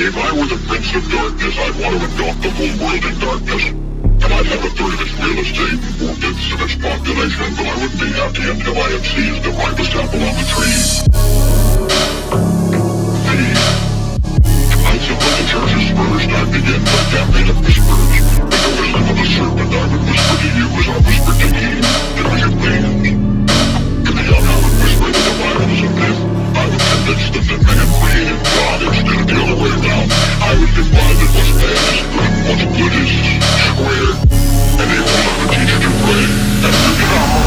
If I were the Prince of Darkness, I'd want to engulf the whole world in darkness. And I'd have a third of its real estate and four-fifths of its population, but I wouldn't be happy until I had seized the ripest apple on the tree. The I'd simply the church's first, I'd begin my campaign of whispers. With the wisdom of the serpent, I would whisper to you as I whisper to me, to your fans. To the young, I would whisper that the Bible is a myth. I would convince them that man created instead of the other way around. I defy that what's bad and what's good is square. And they will not teach you to pray and.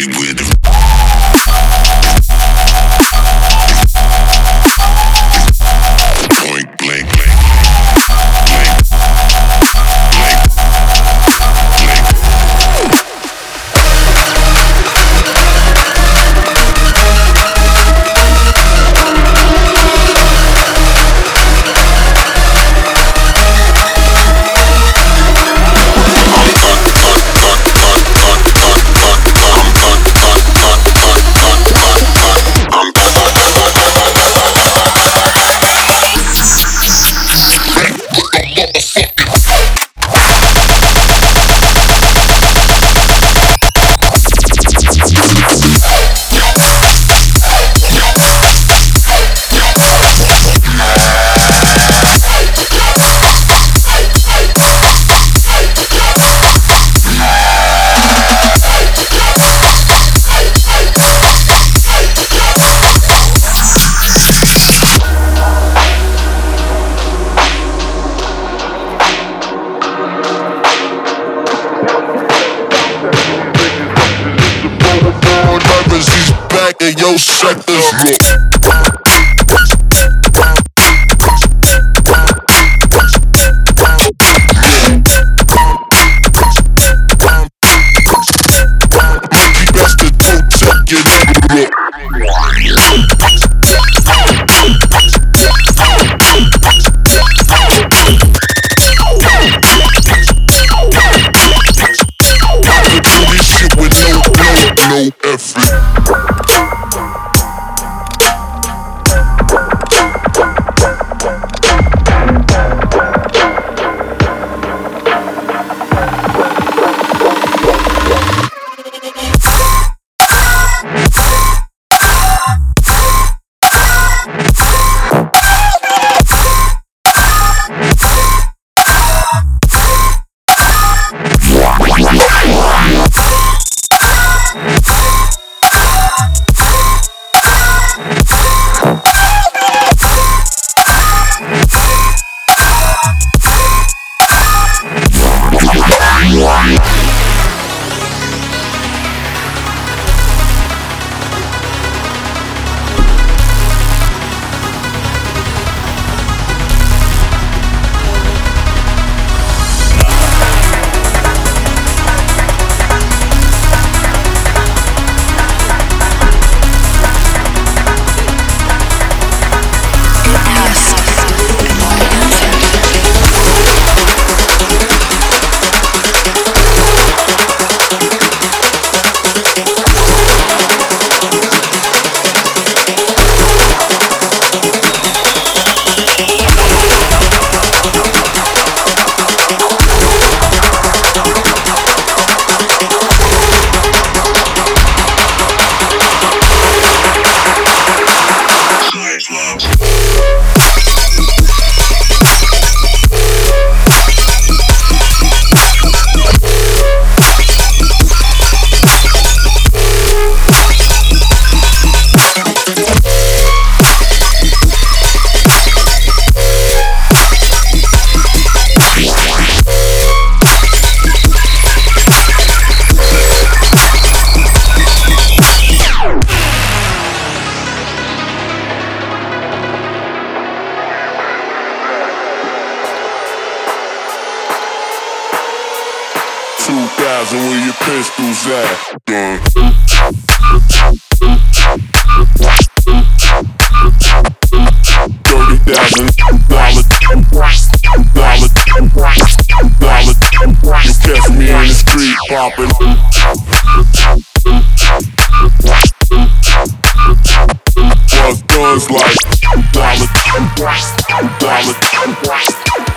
Tell me who's that? Done. Thirty thousand dollars, dollars, dollars. You catch me in the street popping. Bust guns like dollars, dollars. Murder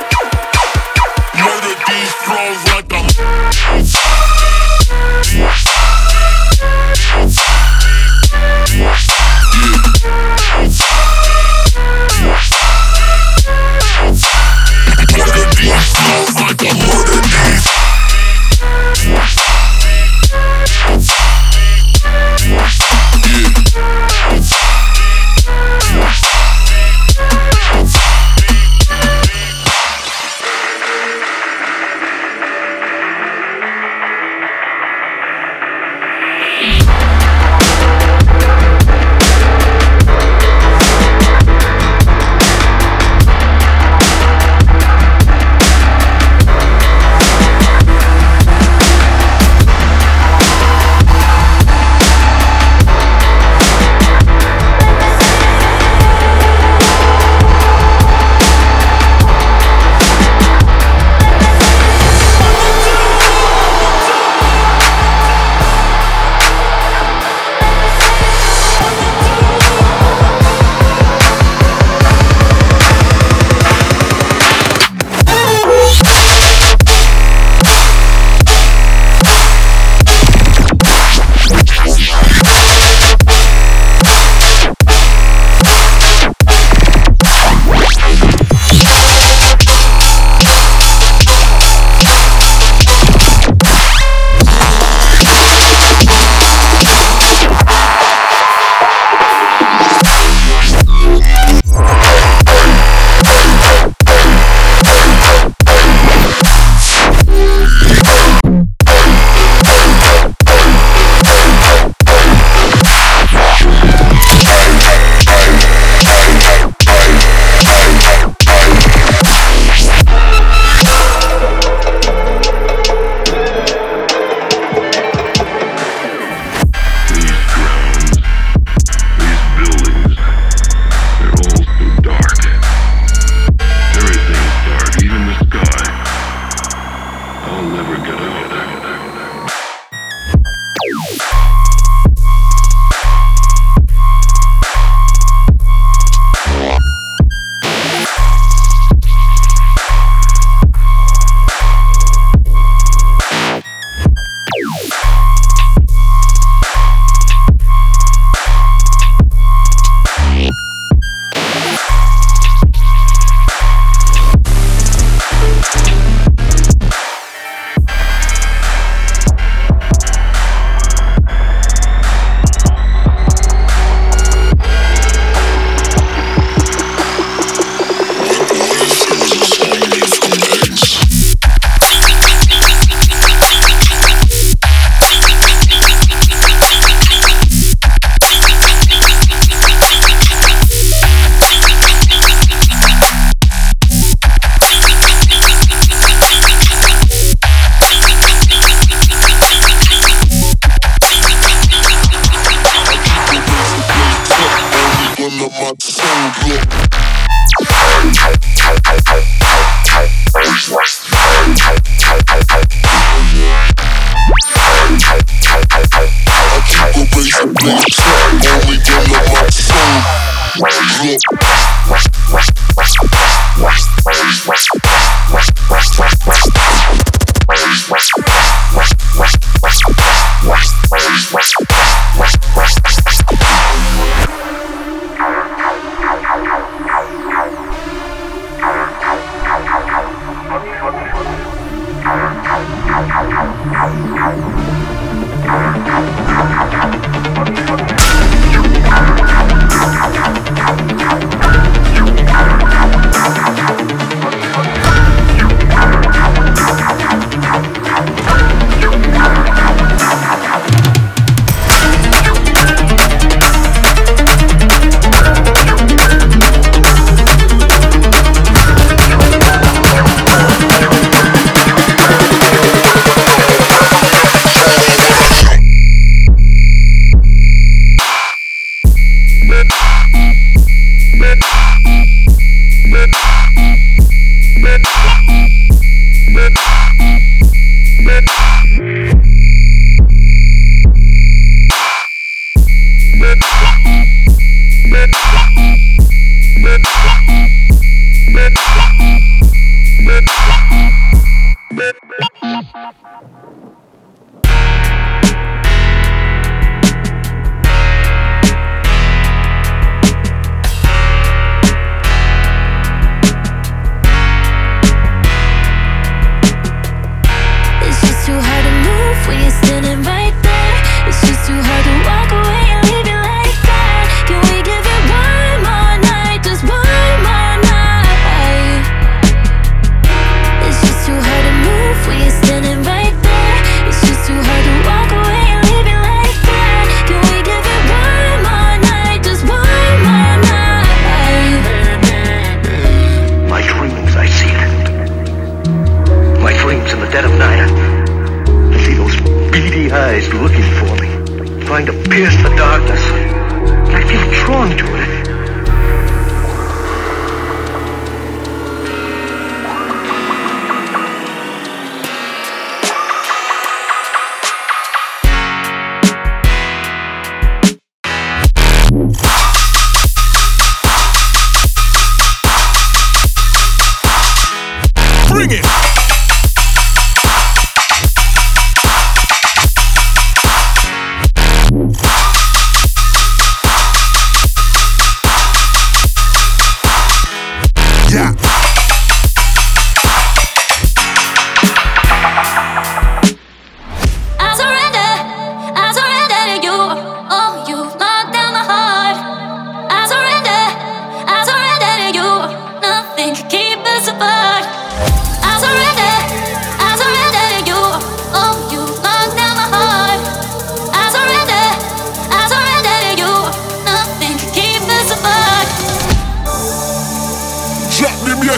It's just too hard to move when you're standing right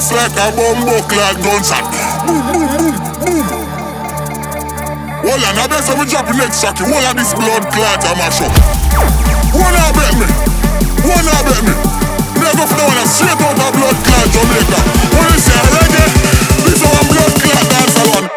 blast like a bomb, buck like gunshot. Boom, boom, boom, boom. Well, and I bet some drop next shocky. Well, and this blood clot I mash up. One I bet me. One I bet me. Never flow and straight out of blood clot Jamaica. When you say reggae, this one blood clot dance alone.